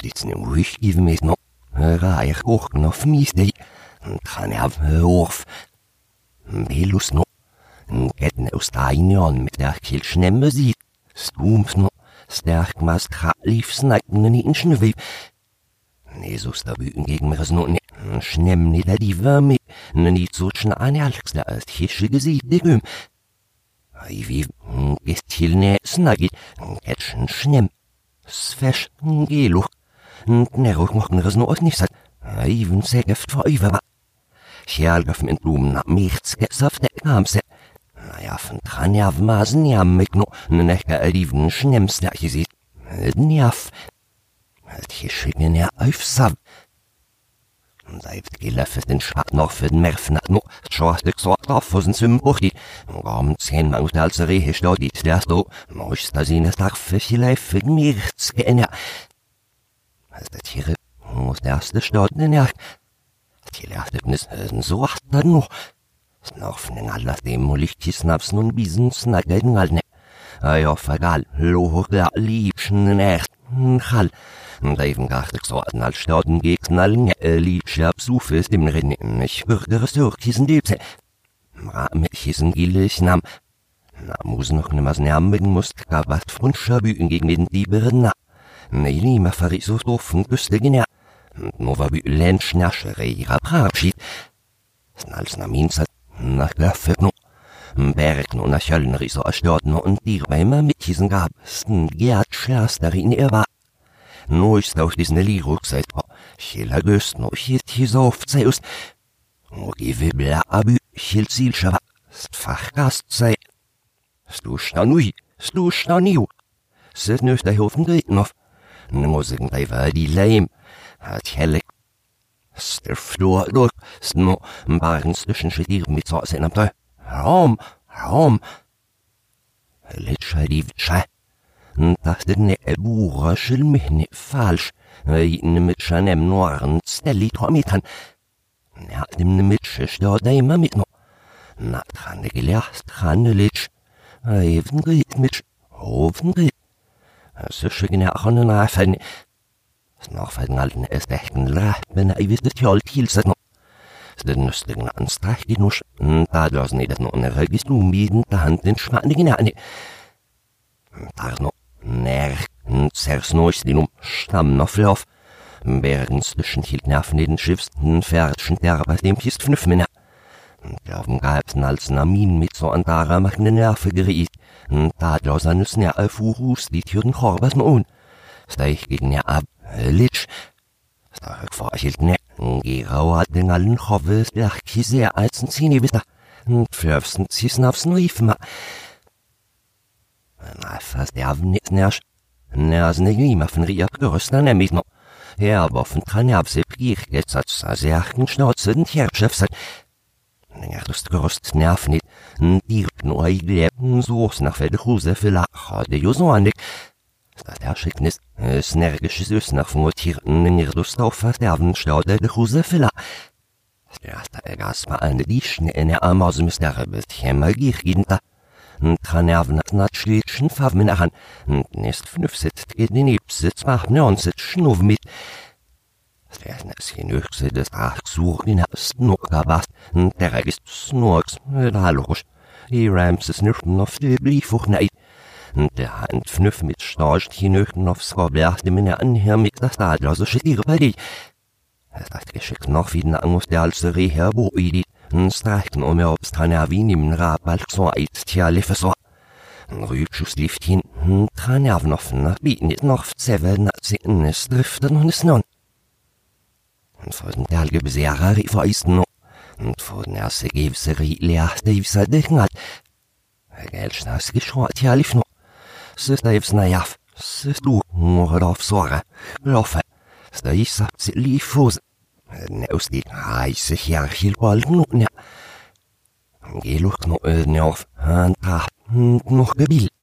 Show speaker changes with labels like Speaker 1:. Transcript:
Speaker 1: Steeds uitgeven met no. Raar ook nog mis de. Kan jeg orf. Belus no. Get no steinion met der kilsnemme siet. Stums no. Sterk mas snakken i en snøviv. Jesus da byen gegen mir no ne. Schnemm ni da die Wärme. Ni so schna an alxla als hische gesied de güm. Ai wie gest hil ne snagit. Etschen schnemm. Sfesh gelu. Neruk mochten no os nicht sat. Even segeft for iver. Kjælgaf min blumen na michts gesaft der kamse. Naja, von dran ja masen ja mit no. Nechka eliven schnemmsterche sieht. Njaf. Halt hier schicken ja aufsav. Seit gelöffet den Schwat noch für den hat no. Schwarze gesagt auf für den Zimbuchi. Ram zehn Mann als Rehe stodit der sto. Moist da sehen es Tag für viele für michts gena. Als der Tiere muss der erste Stotten ja. Die Lertnis so acht dann noch. Snarfen alla dem mulikti snaps nun bisen snaggen alne. Ay of egal, lo da liebschen echt. Hall. Dreifen gacht so an als Staden gegen allen liebschab sufes dem Rennen. Ich würde es durch diesen Debse. Ra mit hiesen gillig nam. Na muss noch nimmer nermigen muss gab was frundscher büten gegen den Dieberen na. Nei lima farisos offen güste genär. No war bü lenschnaschere ihrer Prabschied. Snals na minzat nach Löffet no. Berg no nach Höllen riso erstörten und die Räume mit diesen gabsten Gerd darin er war. No ist auch diesen Liruk seit Chila göst no hielt hier so oft sei us. No give bla abü hielt zielscha Fachgast sei. Slusch na nui, slusch na niu. Der Hofen greten bei war die Leim. Hat helle Flur durch, sno, waren zwischen Schädier mit so sein am Teil. Raum, Raum. Litscha die Witscha. Das ist ne Bura schil mich ne falsch. Weiten mit Schanem Noaren Stelli Tromitan. Ja, dem ne Mitsche stört da immer mit no. Na, dran gelehrt, dran Litsch. Even geht mit, hofen Es ist schon auch eine Nachfällen. Snorfalden alten es echten la, men ei vis det tjoll tilset no. Den nøstigen anstrak de nors, da løsen i det noen røgis lumiden ta hand den schwannigen ane. Dar no, nær, sers nois din um stamm no flauf. Bergens zwischen hielt nerven den Schiffsten fährtschen der bei dem Pist fünf Männer. Glauben gab's als Namin mit so an Dara machende Nerve geriet. Da los an nüssen ja auf Urus die Türen Korbas no un. Steig gegen ja ab, Litsch. Stark vorhielt ne, hat den allen Choves der Kise als ein Zini. Pflöfsen zissen aufs Riefma. Na, fast der nicht nersch. Nersen ne Glima von Riak gerüst an nämlich noch. Ja, aber von Tranjabse Pier jetzt hat sa serchen Schnauze den Tierchef seit. Ja, das gerüst nerv nicht. Die nur gelebt, so nach Lacher, der Josoanik. Das Erschicknis, es nergisches Ös nach Mutierten Lust auf Verderben staude de Huse Filler. Ja, der Gas war eine Lieschen in der Amause Mystere bis Hämmer Gierinter. Tranerven hat in der Hand. Nest fünf sitzt geht in Ipsitz, macht neun sitzt schnuff mit. Der ist genügse des Achsuch in der Snorka der ist Snorks, da logisch. Die Ramses nüchten auf die Bliefuch neid. Der Hand fnüff mit Storcht hinöchten aufs Roblach, dem in der Anher mit das Adler, so schickiere bei dich. Hat geschickt noch wie den Angus der als Reher boidit, n streichten um er ob's Traner wie nimm Rabbalk so eit, tja, liffe so. N Rübschuss lieft hin, n Traner noch nach bieten noch zevel na zitten, es driften und es non. Und vor den Dalge beserer rief er ist no. Und vor den erste Gewseri leerte ich seit dich hat. Geldschnaß geschrot, ja, lief no. Sestevs najaf, sestu morov sora, lofe, stais sapsi lifos, neusti haise hjerhil balknotnja. Geluk no ödnjof, han taht, noch gebil.